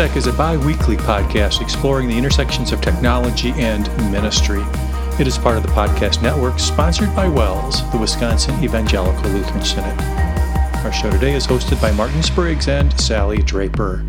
Tech is a bi weekly podcast exploring the intersections of technology and ministry. It is part of the podcast network sponsored by WELS, the Wisconsin Evangelical Lutheran Synod. Our show today is hosted by Martin Spriggs and Sallie Draper.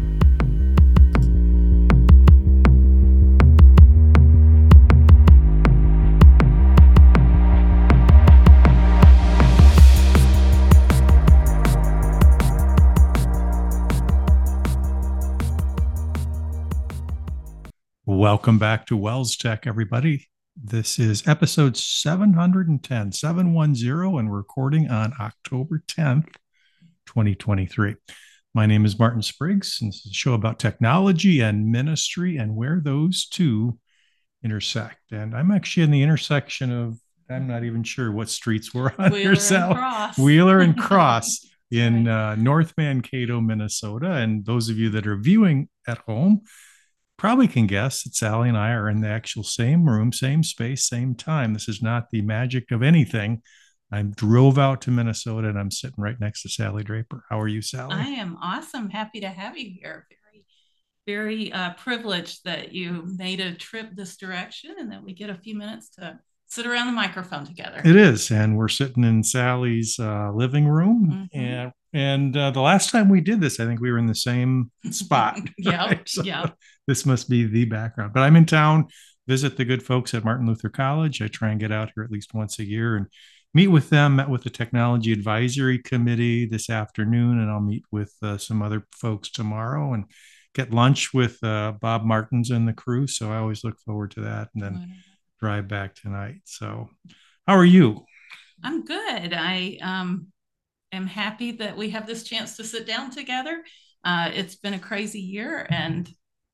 Welcome back to WELSTech, everybody. This is episode 710, 710, and recording on October 10th, 2023. My name is Martin Spriggs, and this is a show about technology and ministry and where those two intersect. And I'm actually in the intersection of, I'm not even sure what streets we're on Wheeler and Cross. Wheeler and Cross in uh, North Mankato, Minnesota. And those of you that are viewing at home, probably can guess that Sallie and I are in the actual same room, same space, same time. This is not the magic of anything. I drove out to Minnesota and I'm sitting right next to Sallie Draper. How are you, Sallie? I am awesome. Happy to have you here. Very, very uh, privileged that you made a trip this direction and that we get a few minutes to sit around the microphone together. It is, and we're sitting in Sallie's uh, living room, mm-hmm. and and uh, the last time we did this, I think we were in the same spot. yeah, right? so yeah. This must be the background. But I'm in town, visit the good folks at Martin Luther College. I try and get out here at least once a year and meet with them. Met with the Technology Advisory Committee this afternoon, and I'll meet with uh, some other folks tomorrow and get lunch with uh, Bob Martins and the crew. So I always look forward to that. And then drive back tonight. So, how are you? I'm good. I um, am happy that we have this chance to sit down together. Uh, it's been a crazy year, and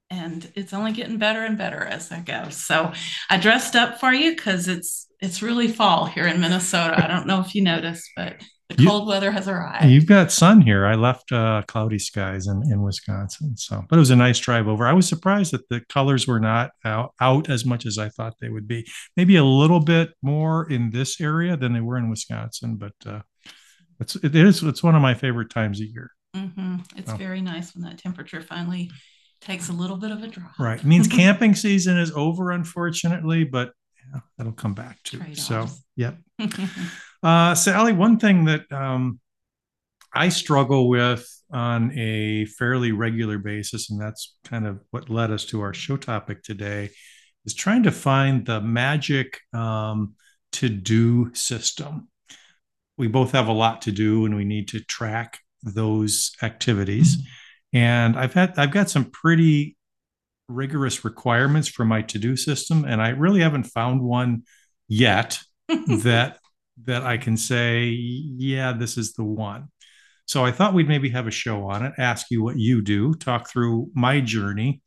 and it's only getting better and better as I go. So, I dressed up for you because it's it's really fall here in Minnesota. I don't know if you noticed, but the you, cold weather has arrived. You've got sun here. I left uh, cloudy skies in, in Wisconsin. So, but it was a nice drive over. I was surprised that the colors were not out, out as much as I thought they would be. Maybe a little bit more in this area than they were in Wisconsin, but uh, it's it is it's one of my favorite times of year. Mm-hmm. It's very nice when that temperature finally takes a little bit of a drop. Right. It means camping season is over, unfortunately, but yeah, that'll come back too. Trade-offs. So, yep. Uh, Sally, one thing that um, I struggle with on a fairly regular basis, and that's kind of what led us to our show topic today, is trying to find the magic um, to do system. We both have a lot to do, and we need to track those activities. And I've had I've got some pretty rigorous requirements for my to do system, and I really haven't found one yet that that I can say, yeah, this is the one. So I thought we'd maybe have a show on it, ask you what you do, talk through my journey.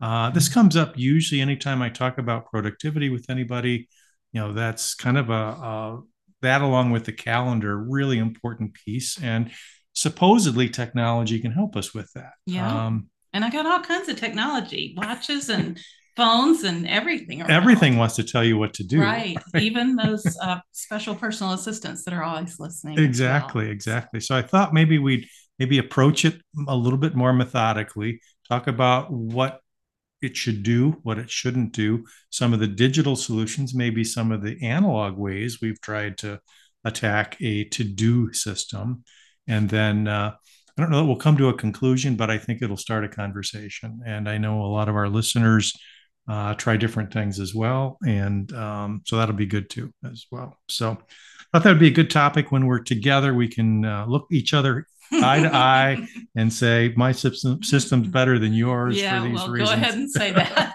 Uh, this comes up usually anytime I talk about productivity with anybody. You know, that's kind of a, a that along with the calendar, really important piece. And supposedly technology can help us with that. Yeah. Um, and I got all kinds of technology, watches and phones and everything. Around. Everything wants to tell you what to do. Right. right? Even those uh, special personal assistants that are always listening. Exactly. Well. Exactly. So I thought maybe we'd maybe approach it a little bit more methodically, talk about what it should do, what it shouldn't do, some of the digital solutions, maybe some of the analog ways we've tried to attack a to do system. And then uh, I don't know that we'll come to a conclusion, but I think it'll start a conversation. And I know a lot of our listeners uh, try different things as well. And um, so that'll be good too, as well. So I thought that would be a good topic when we're together. We can uh, look each other eye to eye and say my system system's better than yours yeah, for these well, reasons. Go ahead and say that.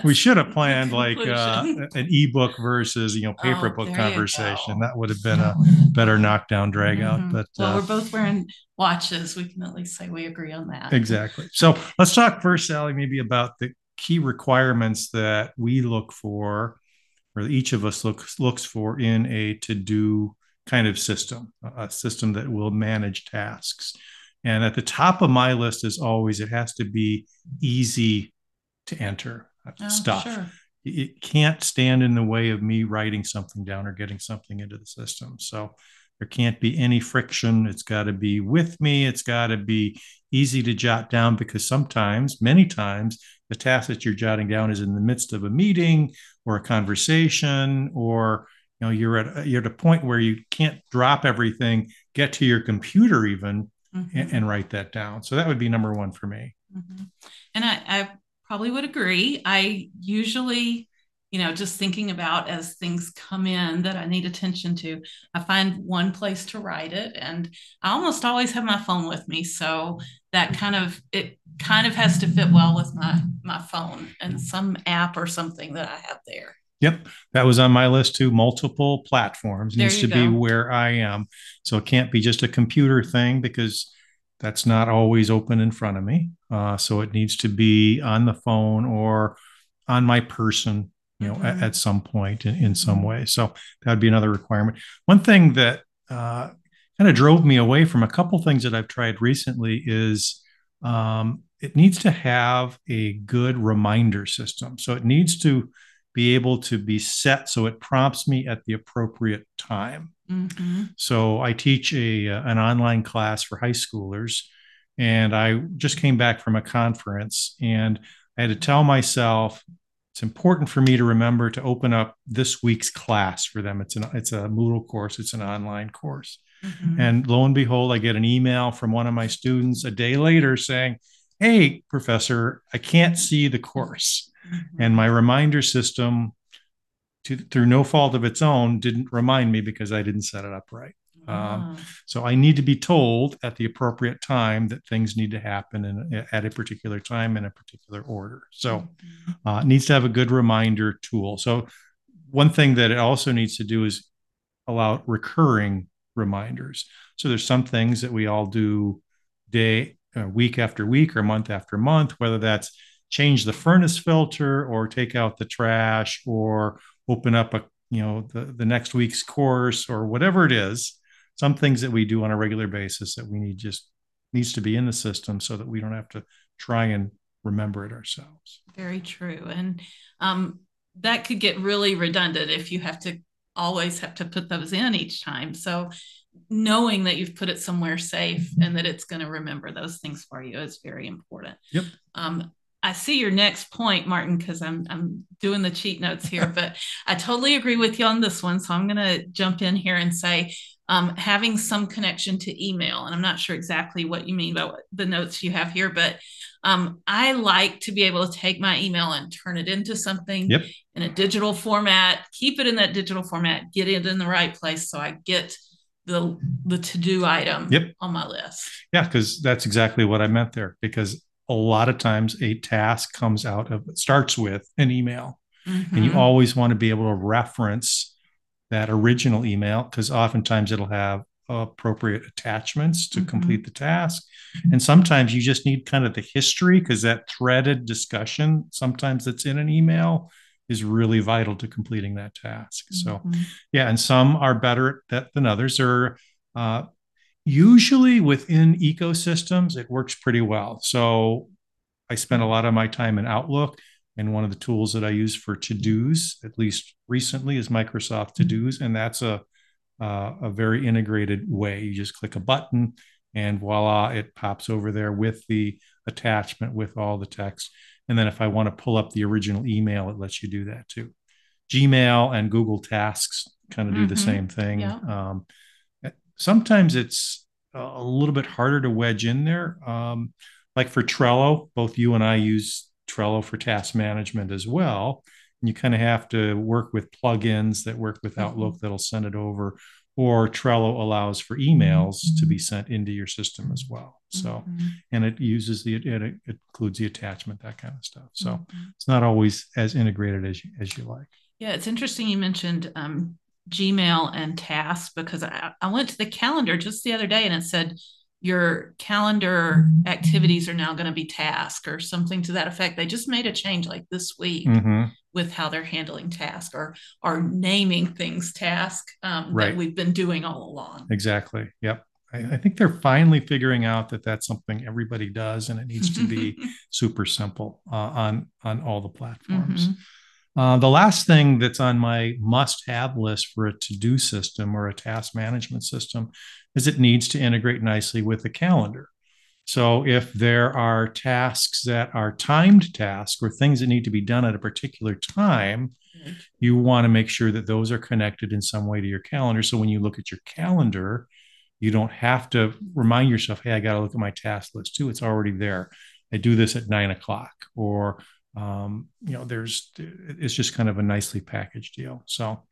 we should have planned like uh, an ebook versus you know paper oh, book conversation. That would have been a better knockdown drag out. Mm-hmm. But well, uh, we're both wearing watches. We can at least say we agree on that. Exactly. So let's talk first, Sallie, maybe about the key requirements that we look for, or each of us looks looks for in a to do kind of system, a system that will manage tasks. And at the top of my list is always it has to be easy to enter oh, stuff. Sure. It can't stand in the way of me writing something down or getting something into the system. So there can't be any friction. It's got to be with me. It's got to be easy to jot down because sometimes, many times, the task that you're jotting down is in the midst of a meeting or a conversation, or you know you're at you're at a point where you can't drop everything, get to your computer even, mm-hmm. and, and, write that down. So that would be number one for me. Mm-hmm. And I, I probably would agree. I usually you know, just thinking about as things come in that I need attention to, I find one place to write it. And I almost always have my phone with me. So that kind of, it kind of has to fit well with my, my phone and some app or something that I have there. Yep, that was on my list too. Multiple platforms there needs to go. be where I am, so it can't be just a computer thing because that's not always open in front of me. Uh, so it needs to be on the phone or on my person you know, mm-hmm. at, at, some point in, in some way. So that would be another requirement. One thing that uh, kind of drove me away from a couple things that I've tried recently is um, it needs to have a good reminder system. So it needs to be able to be set so it prompts me at the appropriate time. Mm-hmm. So I teach a uh, an online class for high schoolers, and I just came back from a conference, and I had to tell myself it's important for me to remember to open up this week's class for them. It's an it's a Moodle course. It's an online course. Mm-hmm. And lo and behold, I get an email from one of my students a day later saying, "Hey, professor, I can't see the course." Mm-hmm. And my reminder system to, through no fault of its own didn't remind me because I didn't set it up right. Um, ah. so I need to be told at the appropriate time that things need to happen in, at a particular time in a particular order. So mm-hmm. uh, it needs to have a good reminder tool. So one thing that it also needs to do is allow recurring reminders. So there's some things that we all do day, uh, week after week, or month after month, whether that's change the furnace filter or take out the trash or open up a you know the, the next week's course or whatever it is some things that we do on a regular basis that we need just needs to be in the system so that we don't have to try and remember it ourselves. Very true. And um, that could get really redundant if you have to always have to put those in each time. So knowing that you've put it somewhere safe and that it's going to remember those things for you is very important. Yep. Um, I see your next point, Martin, because I'm I'm doing the cheat notes here, but I totally agree with you on this one. So I'm going to jump in here and say um, having some connection to email. And I'm not sure exactly what you mean by the notes you have here, but um, I like to be able to take my email and turn it into something yep. in a digital format, keep it in that digital format, get it in the right place so I get the the to do item yep. on my list. Yeah, because that's exactly what I meant there. Because a lot of times a task comes out of starts with an email, mm-hmm. and you mm-hmm. always want to be able to reference that original email because oftentimes it'll have appropriate attachments to mm-hmm. complete the task. And sometimes you just need kind of the history because that threaded discussion, sometimes that's in an email, is really vital to completing that task. Mm-hmm. So, yeah, and some are better at that than others. Or uh, usually within ecosystems, it works pretty well. So, I spend a lot of my time in Outlook and one of the tools that I use for to dos, at least recently, is Microsoft to dos. And that's a, uh, a very integrated way. You just click a button and voila, it pops over there with the attachment with all the text. And then if I want to pull up the original email, it lets you do that too. Gmail and Google Tasks kind of do mm-hmm. the same thing. Yeah. Um, sometimes it's a little bit harder to wedge in there. Um, like for Trello, both you and I use Trello for task management as well. And you kind of have to work with plugins that work with Outlook mm-hmm. that'll send it over, or Trello allows for emails mm-hmm. to be sent into your system as well. So, mm-hmm. and it uses the, it, it, includes the attachment, that kind of stuff. So mm-hmm. it's not always as integrated as you, as you like. Yeah, it's interesting you mentioned um, Gmail and tasks because I, I went to the calendar just the other day and it said your calendar activities are now going to be task or something to that effect. They just made a change like this week mm-hmm. with how they're handling task or are naming things task um, right. that we've been doing all along. Exactly. Yep. I, I, think they're finally figuring out that that's something everybody does, and it needs to be super simple uh, on on all the platforms. Mm-hmm. Uh, the last thing that's on my must have list for a to do system or a task management system is it needs to integrate nicely with the calendar. So if there are tasks that are timed tasks or things that need to be done at a particular time, you want to make sure that those are connected in some way to your calendar. So when you look at your calendar, you don't have to remind yourself, hey, I got to look at my task list too. It's already there. I do this at nine o'clock, or um, you know, there's it's just kind of a nicely packaged deal. So,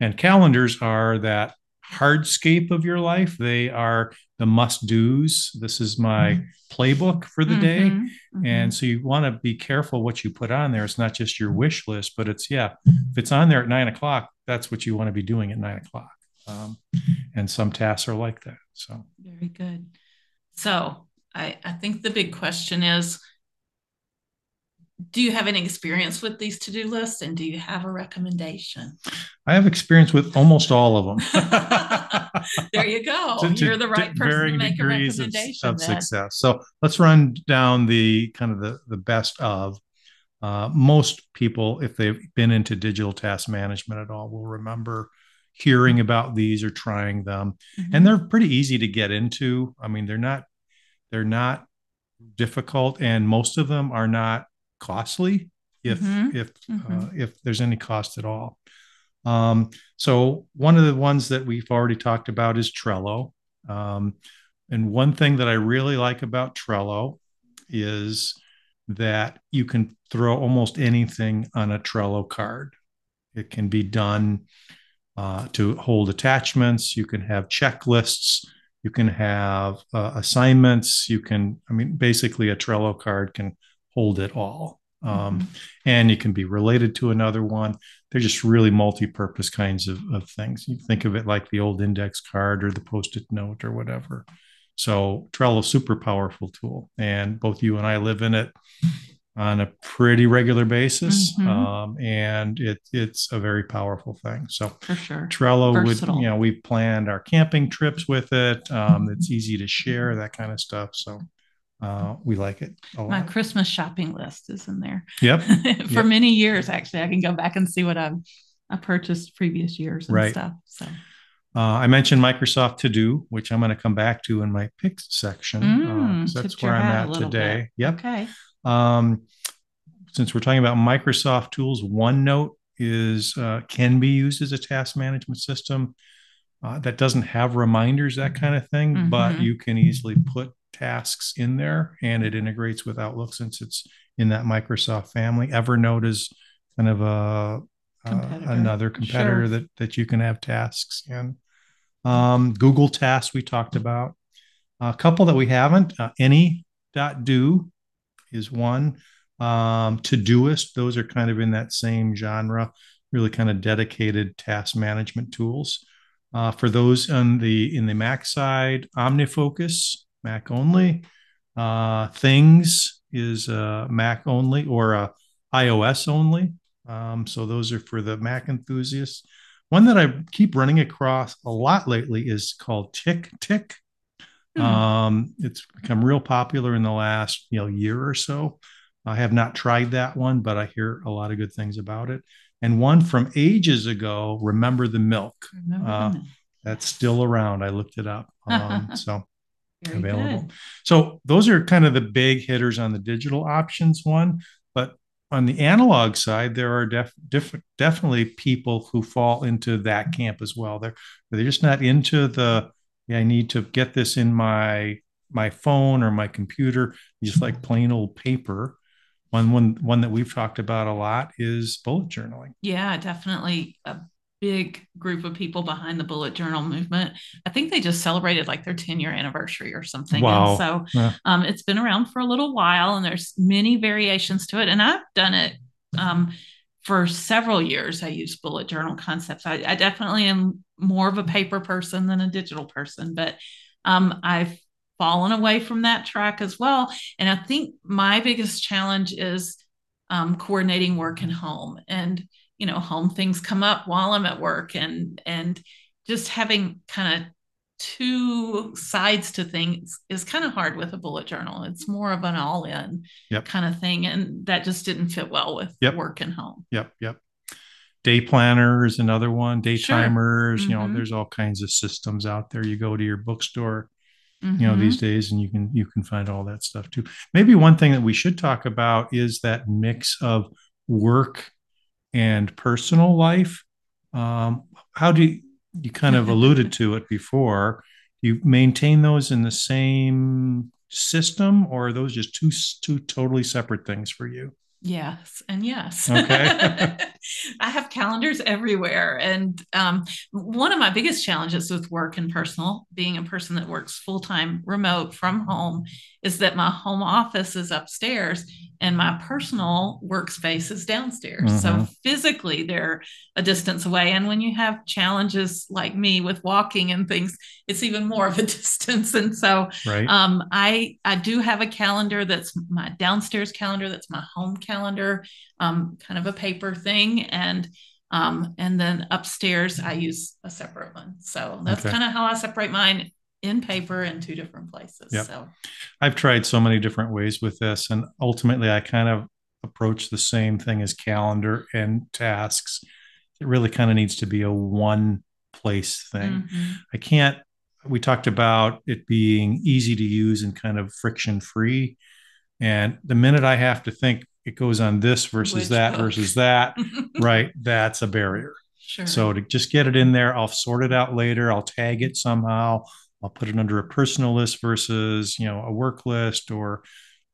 and calendars are that hardscape of your life. They are the must dos. This is my mm-hmm. playbook for the mm-hmm. day. Mm-hmm. And so you want to be careful what you put on there. It's not just your wish list, but it's, yeah, if it's on there at nine o'clock, that's what you want to be doing at nine o'clock. Um, and some tasks are like that. So very good. So I, I think the big question is do you have any experience with these to-do lists and do you have a recommendation? I have experience with almost all of them. There you go. To, you're the right person to make a recommendation of, of success. So let's run down the kind of the, the best of uh, most people if they've been into digital task management at all will remember hearing about these or trying them. Mm-hmm. and they're pretty easy to get into. I mean they're not they're not difficult and most of them are not costly if mm-hmm. if mm-hmm. Uh, if there's any cost at all. Um, so one of the ones that we've already talked about is Trello. Um, and one thing that I really like about Trello is that you can throw almost anything on a Trello card. It can be done uh, to hold attachments. You can have checklists. You can have uh, assignments. You can, I mean, basically, a Trello card can hold it all. Um, mm-hmm. And it can be related to another one. They're just really multi purpose kinds of, of things. You think of it like the old index card or the post it note or whatever. So Trello, super powerful tool. And both you and I live in it on a pretty regular basis. Mm-hmm. Um, and it, it's a very powerful thing. So for sure. Trello Versatile. would, you know, we planned our camping trips with it. Um, it's easy to share that kind of stuff. So uh, we like it. My Christmas shopping list is in there. Yep. For yep. many years, actually, I can go back and see what I've I purchased previous years and right. stuff. So. Uh, I mentioned Microsoft To Do, which I'm going to come back to in my picks section. Mm, uh, that's where I'm at today. Bit. Yep. Okay. Um, since we're talking about Microsoft tools, OneNote is uh, can be used as a task management system. Uh, that doesn't have reminders, that kind of thing, mm-hmm. but you can easily put tasks in there and it integrates with Outlook since it's in that Microsoft family. Evernote is kind of a uh, another competitor sure. that that you can have tasks in. Um, Google Tasks we talked about. A couple that we haven't. Uh, do is one. Um, Todoist, those are kind of in that same genre. Really kind of dedicated task management tools. Uh, for those on the in the Mac side, OmniFocus Mac only. Uh, Things is uh, Mac only or uh, iOS only. Um, so those are for the Mac enthusiasts. One that I keep running across a lot lately is called Tick Mm-hmm. Um, it's become real popular in the last you know year or so. I have not tried that one, but I hear a lot of good things about it. And one from ages ago, Remember the Milk. Remember uh, the milk. That's still around. I looked it up. Um, so very available. Good. So those are kind of the big hitters on the digital options one. But on the analog side, there are def, def, definitely people who fall into that camp as well. They're they're just not into the. Yeah, I need to get this in my my phone or my computer. Just like plain old paper. One one one that we've talked about a lot is bullet journaling. Yeah, definitely a big group of people behind the bullet journal movement. I think they just celebrated like their 10 year anniversary or something. Wow. And so yeah. um, it's been around for a little while and there's many variations to it. And I've done it um, for several years. I use bullet journal concepts. I, I, definitely am more of a paper person than a digital person, but um, I've fallen away from that track as well. And I think my biggest challenge is um, coordinating work and home. And you know home things come up while i'm at work and and just having kind of two sides to things is kind of hard with a bullet journal it's more of an all in yep. kind of thing and that just didn't fit well with yep. work and home yep yep day planner is another one day sure. timers mm-hmm. you know mm-hmm. there's all kinds of systems out there you go to your bookstore mm-hmm. you know these mm-hmm. days and you can you can find all that stuff too maybe one thing that we should talk about is that mix of work and personal life um, how do you, you kind of alluded to it before you maintain those in the same system or are those just two two totally separate things for you Yes, and yes. Okay. I have calendars everywhere. And um, one of my biggest challenges with work and personal, being a person that works full time remote from home, is that my home office is upstairs and my personal workspace is downstairs. Mm-hmm. So physically, they're a distance away. And when you have challenges like me with walking and things, it's even more of a distance. And so right. um, I I do have a calendar that's my downstairs calendar, that's my home calendar, um, kind of a paper thing. And um, and then upstairs, I use a separate one. So that's okay. kind of how I separate mine in paper in two different places. Yep. So I've tried so many different ways with this, and ultimately, I kind of approach the same thing as calendar and tasks. It really kind of needs to be a one place thing. Mm-hmm. I can't. We talked about it being easy to use and kind of friction free. And the minute I have to think it goes on this versus Which that book? versus that, right, that's a barrier. Sure. So to just get it in there, I'll sort it out later. I'll tag it somehow. I'll put it under a personal list versus you know a work list or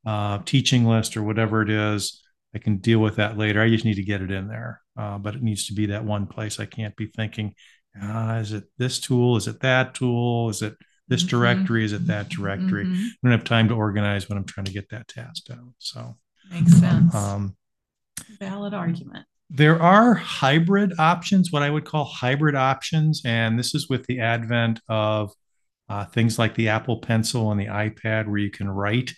uh, teaching list or whatever it is. I can deal with that later. I just need to get it in there, uh, but it needs to be that one place. I can't be thinking, ah, is it this tool? Is it that tool? Is it this mm-hmm. directory? Is it that directory? Mm-hmm. I don't have time to organize when I'm trying to get that task done. So makes sense. Um, Valid argument. There are hybrid options, what I would call hybrid options, and this is with the advent of uh, things like the Apple Pencil and the iPad, where you can write.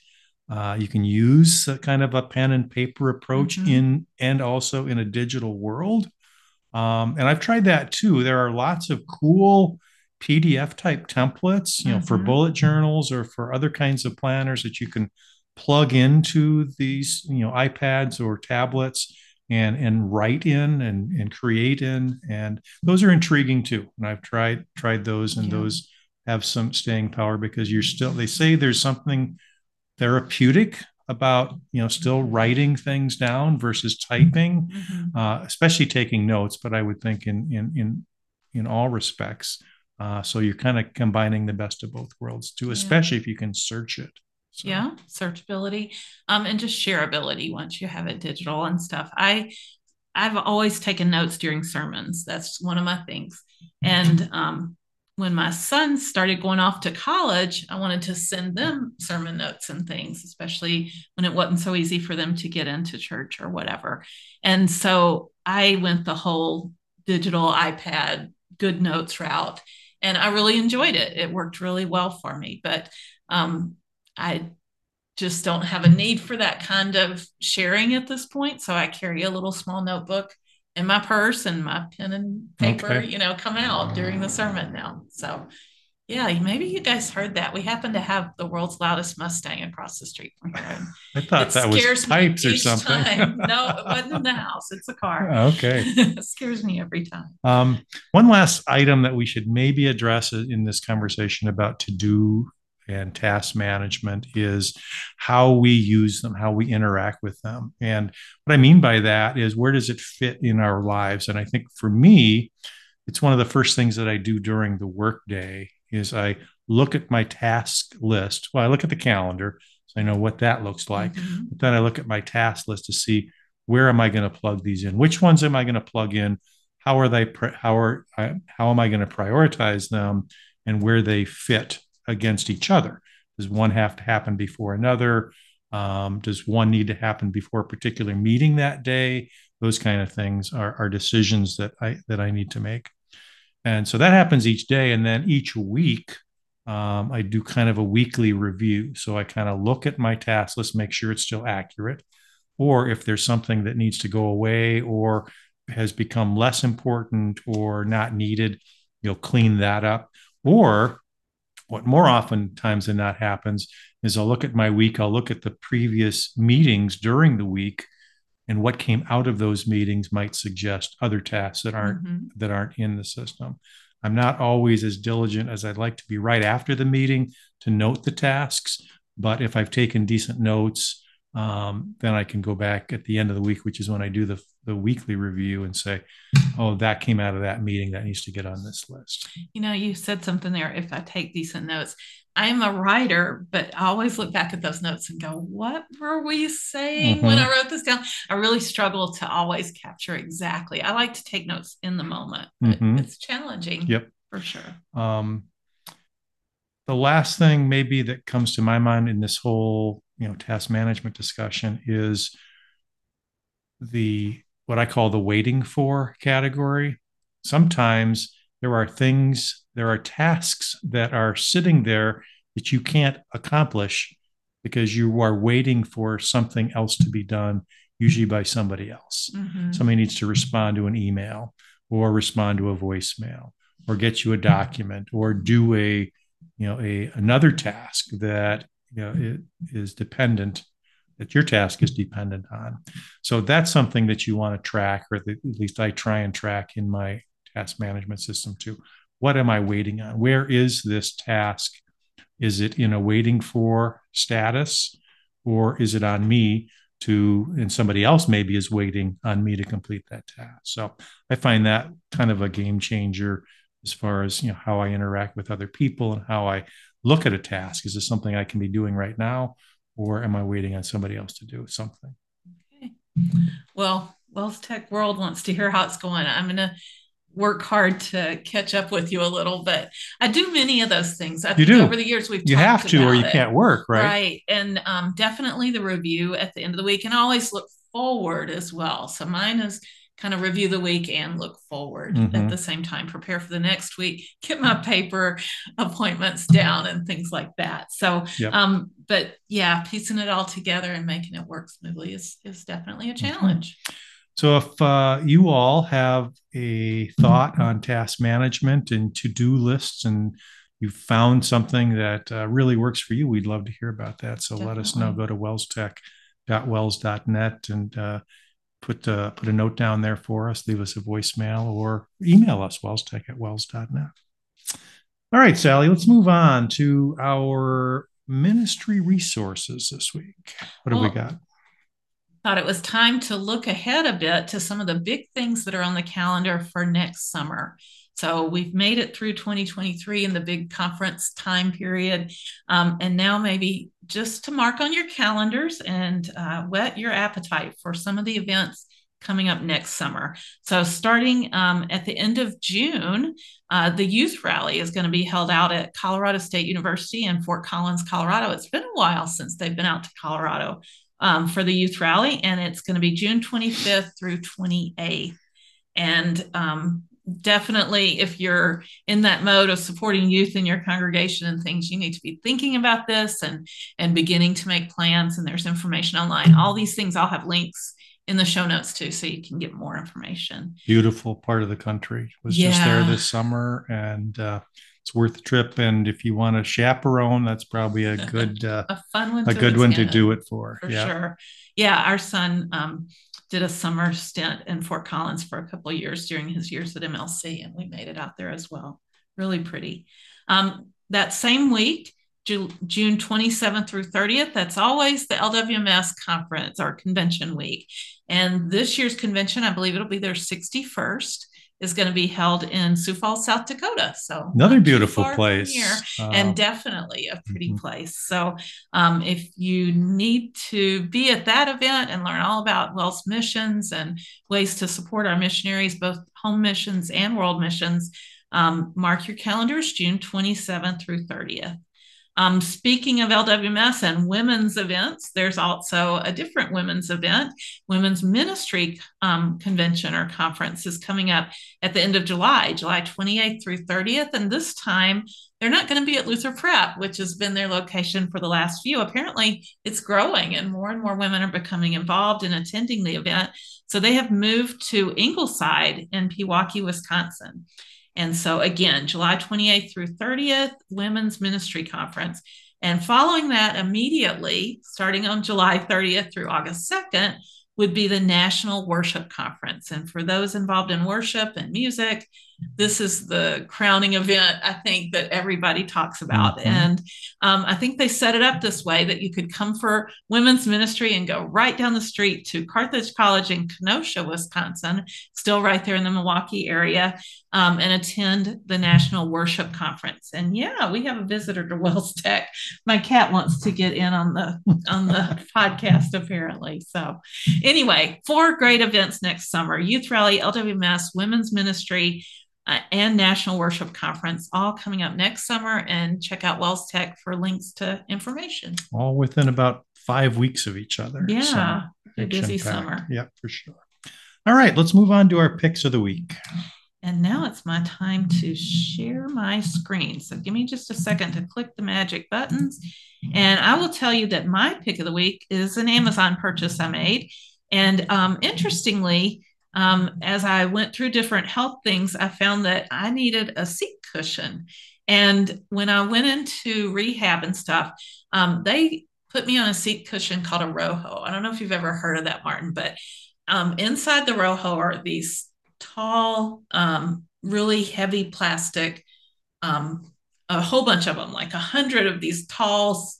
Uh, you can use kind of a pen and paper approach mm-hmm. in and also in a digital world. Um, and I've tried that too. There are lots of cool PDF type templates, you know, mm-hmm. for bullet journals or for other kinds of planners that you can plug into these, you know, iPads or tablets and and write in and and create in. And those are intriguing too. And I've tried tried those and yeah. those have some staying power because you're still they say there's something therapeutic about you know still writing things down versus typing mm-hmm. uh, especially taking notes but i would think in in in in all respects uh, so you're kind of combining the best of both worlds too especially yeah. if you can search it so. yeah searchability um, and just shareability once you have it digital and stuff i i've always taken notes during sermons that's one of my things and um, when my sons started going off to college, I wanted to send them sermon notes and things, especially when it wasn't so easy for them to get into church or whatever. And so I went the whole digital iPad GoodNotes route and I really enjoyed it. It worked really well for me, but um, I just don't have a need for that kind of sharing at this point. So I carry a little small notebook in my purse and my pen and paper, okay. you know, come out during the sermon now. So, yeah, maybe you guys heard that. We happen to have the world's loudest Mustang across the street from here. I thought that was pipes or something. no, it wasn't in the house. It's a car. Okay. it scares me every time. Um, one last item that we should maybe address in this conversation about to do and task management is how we use them, how we interact with them. And what I mean by that is where does it fit in our lives? And I think for me, it's one of the first things that I do during the workday is I look at my task list. Well, I look at the calendar, so I know what that looks like. Mm-hmm. But then I look at my task list to see where am I going to plug these in? Which ones am I going to plug in? How are they? How are how am I going to prioritize them? And where they fit against each other. Does one have to happen before another? Um, does one need to happen before a particular meeting that day? Those kind of things are, are decisions that I that I need to make. And so that happens each day. And then each week, um, I do kind of a weekly review. So I kind of look at my task list, make sure it's still accurate. Or if there's something that needs to go away or has become less important or not needed, you'll clean that up. Or what more often times than not happens is I'll look at my week, I'll look at the previous meetings during the week, and what came out of those meetings might suggest other tasks that aren't mm-hmm. that aren't in the system. I'm not always as diligent as I'd like to be right after the meeting to note the tasks. But if I've taken decent notes, um, then I can go back at the end of the week, which is when I do the, the weekly review and say, oh, that came out of that meeting that needs to get on this list. You know, you said something there. If I take decent notes, I'm a writer, but I always look back at those notes and go, what were we saying mm-hmm. when I wrote this down? I really struggle to always capture exactly. I like to take notes in the moment. Mm-hmm. It's challenging. Yep. For sure. Um, the last thing maybe that comes to my mind in this whole you know task management discussion is the what I call the waiting for category. Sometimes there are things, there are tasks that are sitting there that you can't accomplish because you are waiting for something else to be done, usually by somebody else. Mm-hmm. Somebody needs to respond to an email or respond to a voicemail or get you a document or do a you know a another task that you know it is dependent that your task is dependent on. So that's something that you want to track or at least i try and track in my task management system too. What am i waiting on? Where is this task? Is it in a waiting for status or is it on me to and somebody else maybe is waiting on me to complete that task? So i find that kind of a game changer as far as you know how I interact with other people and how I look at a task. Is this something I can be doing right now, or am I waiting on somebody else to do something? Okay. Well, WELSTech World wants to hear how it's going. I'm gonna work hard to catch up with you a little bit. I do many of those things. I you do over the years we've you have to, or you it. can't work, right? Right, and um, definitely the review at the end of the week, and always look forward as well. So mine is kind of review the week and look forward mm-hmm. at the same time, prepare for the next week, get my paper appointments down and things like that. So, yep. um, but yeah, piecing it all together and making it work smoothly is, is definitely a mm-hmm. challenge. Mm-hmm. So, if uh, you all have a thought on task management and to do lists and you found something that uh, really works for you, we'd love to hear about that. So, Definitely. let us know. Go to welstech.wels.net and uh, put uh, put a note down there for us, leave us a voicemail, or email us welstech at wels.net. All right, Sallie, let's move on to our ministry resources this week. What do well, we got? Thought it was time to look ahead a bit to some of the big things that are on the calendar for next summer. So we've made it through 2023 in the big conference time period. Um, and now maybe just to mark on your calendars and uh, whet your appetite for some of the events coming up next summer. So, starting um, at the end of June, uh, the youth rally is going to be held out at Colorado State University in Fort Collins, Colorado. It's been a while since they've been out to Colorado um, for the youth rally, and it's going to be June 25th through 28th. And um, definitely if you're in that mode of supporting youth in your congregation and things you need to be thinking about this and and beginning to make plans. And there's information online. All these things i'll have links in the show notes too so you can get more information. Beautiful part of the country. Was yeah. just there this summer and uh, it's worth the trip. And if you want to chaperone that's probably a good uh, a fun one a good one to do it for, for yeah. sure. Yeah our son um, did a summer stint in Fort Collins for a couple years during his years at MLC, and we made it out there as well. Really pretty. Um, that same week, June 27th through 30th, that's always the LWMS conference or convention week. And this year's convention, I believe it'll be their 61st is going to be held in Sioux Falls, South Dakota. So another beautiful place here, uh, and definitely a pretty mm-hmm. place. So um, if you need to be at that event and learn all about WELS missions and ways to support our missionaries, both home missions and world missions, um, mark your calendars June 27th through 30th. Um, speaking of LWMS and women's events, there's also a different women's event. Women's Ministry um, Convention or Conference is coming up at the end of July, July 28th through 30th. And this time, they're not going to be at Luther Prep, which has been their location for the last few. Apparently, it's growing and more and more women are becoming involved in attending the event. So they have moved to Ingleside in Pewaukee, Wisconsin. And so, again, July 28th through 30th, Women's Ministry Conference. And following that, immediately, starting on July 30th through August 2nd, would be the National Worship Conference. And for those involved in worship and music, this is the crowning event I think that everybody talks about. Mm-hmm. And um, I think they set it up this way that you could come for women's ministry and go right down the street to Carthage College in Kenosha, Wisconsin, still right there in the Milwaukee area, um, and attend the National Worship Conference. And yeah, we have a visitor to WELSTech. My cat wants to get in on the on the podcast apparently. So anyway, four great events next summer: Youth Rally, LWMS, Women's Ministry uh, and National Worship Conference, all coming up next summer. And check out WELSTech for links to information. All within about five weeks of each other. Yeah, so a busy summer. Yep, for sure. All right, let's move on to our picks of the week. And now it's my time to share my screen. So give me just a second to click the magic buttons. And I will tell you that my pick of the week is an Amazon purchase I made. And um, interestingly, um, as I went through different health things, I found that I needed a seat cushion. And when I went into rehab and stuff, um, they put me on a seat cushion called a Roho. I don't know if you've ever heard of that, Martin, but um, inside the Roho are these tall, um, really heavy plastic, um, a whole bunch of them, like a hundred of these tall,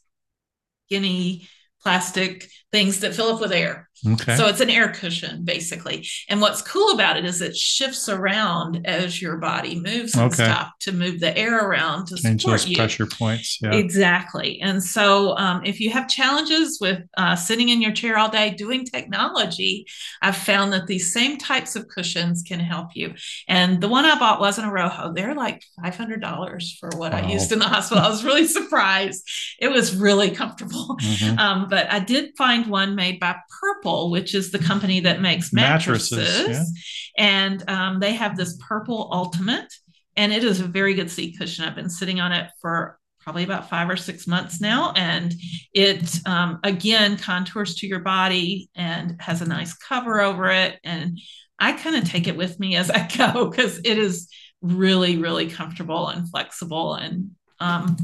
skinny plastic things that fill up with air. Okay. So it's an air cushion basically. And what's cool about it is it shifts around as your body moves and okay. stuff to move the air around to Change support those you. pressure points. Yeah. Exactly. And so um, if you have challenges with uh, sitting in your chair all day doing technology, I've found that these same types of cushions can help you. And the one I bought wasn't a Roho. They're like $500 for what wow. I used in the hospital. I was really surprised. It was really comfortable. Mm-hmm. Um, but I did find one made by Purple which is the company that makes mattresses. mattresses yeah. And um, they have this purple ultimate, and it is a very good seat cushion. I've been sitting on it for probably about five or six months now. And it, um, again, contours to your body and has a nice cover over it. And I kind of take it with me as I go because it is really, really comfortable and flexible. And um,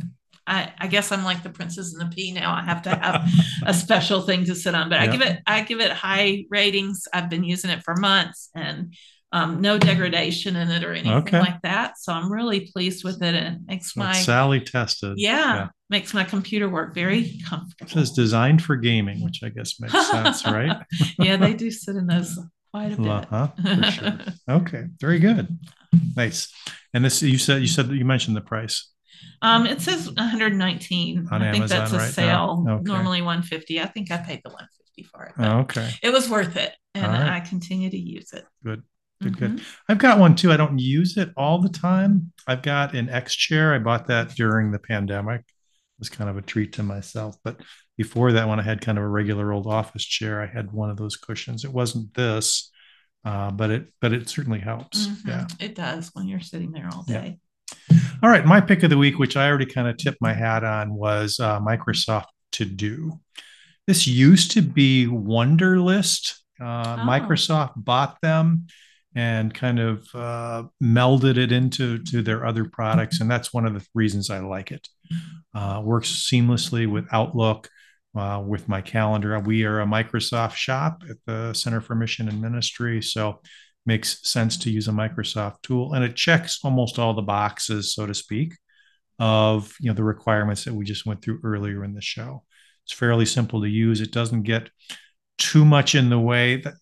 I, I guess I'm like the princess and the pea now. I have to have a special thing to sit on, but yep. I give it I give it high ratings. I've been using it for months and um, no degradation in it or anything okay. like that. So I'm really pleased with it and makes my Sallie tested. Yeah, yeah, makes my computer work very comfortable. It says designed for gaming, which I guess makes sense, right? yeah, they do sit in those quite a bit. Uh-huh, for sure. Okay, very good. Nice. And this you said you said that you mentioned the price. Um, it says 119. On I think Amazon that's a right sale. Okay. Normally 150. I think I paid the 150 for it. Oh, okay. It was worth it, and right. I continue to use it. Good. Good, mm-hmm. good. I've got one too. I don't use it all the time. I've got an X chair. I bought that during the pandemic. It was kind of a treat to myself. But before that, when I had kind of a regular old office chair, I had one of those cushions. It wasn't this, uh, but it but it certainly helps. Mm-hmm. Yeah, it does when you're sitting there all day. All right, my pick of the week, which I already kind of tipped my hat on, was uh, Microsoft To Do. This used to be Wunderlist. Uh, oh. Microsoft bought them and kind of uh, melded it into to their other products, and that's one of the reasons I like it. Uh, works seamlessly with Outlook, uh, with my calendar. We are a Microsoft shop at the Center for Mission and Ministry, so makes sense to use a Microsoft tool, and it checks almost all the boxes, so to speak, of you know the requirements that we just went through earlier in the show. It's fairly simple to use. It doesn't get too much in the way that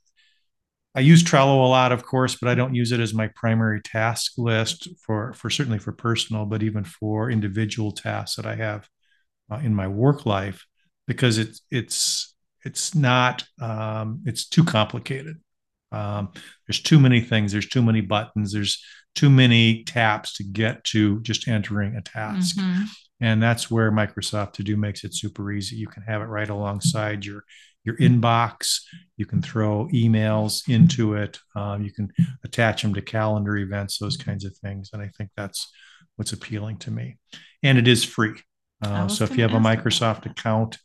I use Trello a lot, of course, but I don't use it as my primary task list for for certainly for personal, but even for individual tasks that I have uh, in my work life because it's it's it's not um, it's too complicated. Um, there's too many things. There's too many buttons. There's too many taps to get to just entering a task. Mm-hmm. And that's where Microsoft To Do makes it super easy. You can have it right alongside your your inbox. You can throw emails into it. Um, you can attach them to calendar events, those kinds of things. And I think that's what's appealing to me. And it is free. Uh, so if you have a Microsoft account,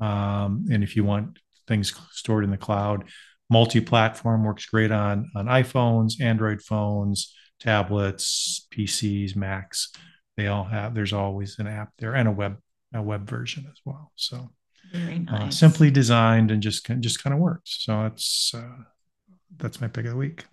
um, and if you want things stored in the cloud, multi-platform works great on on iPhones, Android phones, tablets, PCs, Macs. They all have. There's always an app there and a web a web version as well. So very uh, nice. Uh, simply designed and just just kind of works. So it's uh, that's my pick of the week.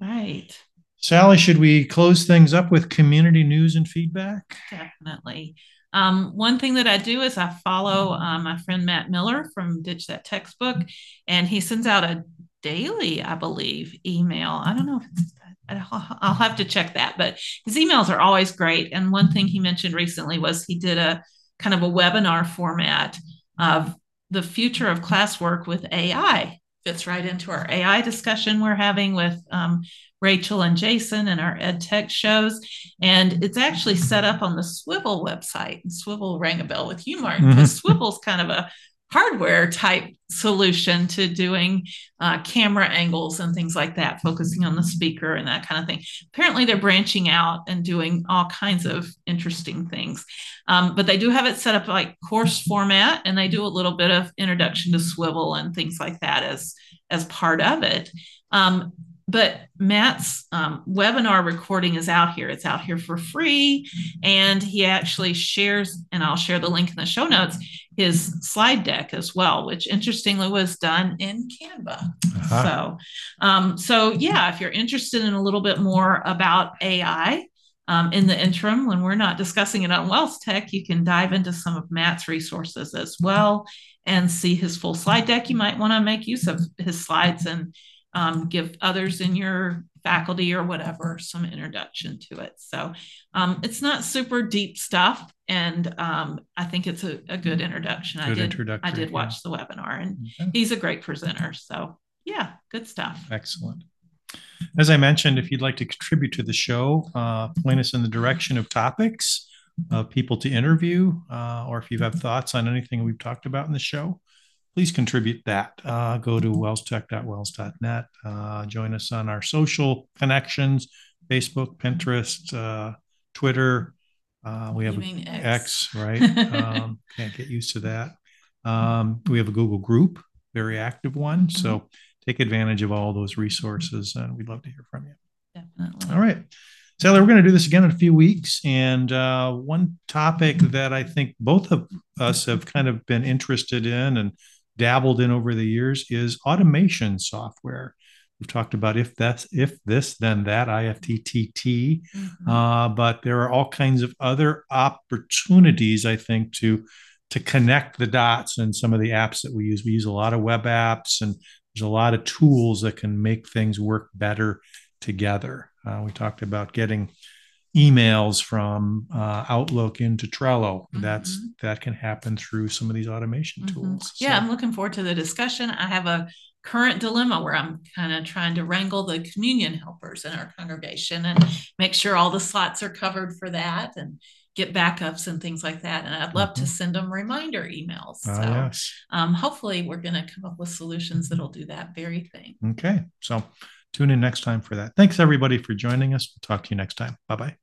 Right. Sallie, should we close things up with community news and feedback? Definitely. Um, one thing that I do is I follow uh, my friend Matt Miller from Ditch That Textbook, and he sends out a daily, I believe, email. I don't know if it's I'll have to check that, but his emails are always great. And one thing he mentioned recently was he did a kind of a webinar format of the future of classwork with AI. Fits right into our AI discussion we're having with um, Rachel and Jason and our ed tech shows. And it's actually set up on the Swivl website. And Swivl rang a bell with you, Martin, because mm-hmm. Swivl's kind of a hardware type solution to doing uh, camera angles and things like that, focusing on the speaker and that kind of thing. Apparently, they're branching out and doing all kinds of interesting things. Um, but they do have it set up like course format, and they do a little bit of introduction to Swivl and things like that as as part of it. Um, but Matt's um, webinar recording is out here. It's out here for free. And he actually shares, and I'll share the link in the show notes, his slide deck as well, which interestingly was done in Canva. Uh-huh. So, um, so yeah, if you're interested in a little bit more about AI, um, in the interim, when we're not discussing it on WELSTech, you can dive into some of Matt's resources as well and see his full slide deck. You might want to make use of his slides and um, give others in your faculty or whatever some introduction to it. So um, it's not super deep stuff, and um, I think it's a, a good introduction. Good I did I did watch yeah. the webinar, and okay. he's a great presenter. So yeah, good stuff. Excellent. As I mentioned, if you'd like to contribute to the show, uh, point us in the direction of topics, of people to interview, uh, or if you have thoughts on anything we've talked about in the show, please contribute that. Uh, go to welstech.wels.net. Uh, join us on our social connections Facebook, Pinterest, uh, Twitter. Uh, we have X. X. right? um, can't get used to that. Um, we have a Google group, very active one. Mm-hmm. So take advantage of all those resources, and we'd love to hear from you. Definitely. All right. Sallie, we're going to do this again in a few weeks. And uh, one topic that I think both of us have kind of been interested in and dabbled in over the years is automation software. We've talked about if that's if this then that IFTTT, mm-hmm. uh, but there are all kinds of other opportunities I think to to connect the dots and some of the apps that we use. We use a lot of web apps and there's a lot of tools that can make things work better together. Uh, we talked about getting emails from uh, Outlook into Trello. Mm-hmm. That's that can happen through some of these automation mm-hmm. tools. Yeah, so. I'm looking forward to the discussion. I have a current dilemma where I'm kind of trying to wrangle the communion helpers in our congregation and make sure all the slots are covered for that and get backups and things like that. And I'd love mm-hmm. to send them reminder emails. Uh, so yes. um, hopefully we're going to come up with solutions that'll do that very thing. Okay. So tune in next time for that. Thanks everybody for joining us. We'll talk to you next time. Bye bye.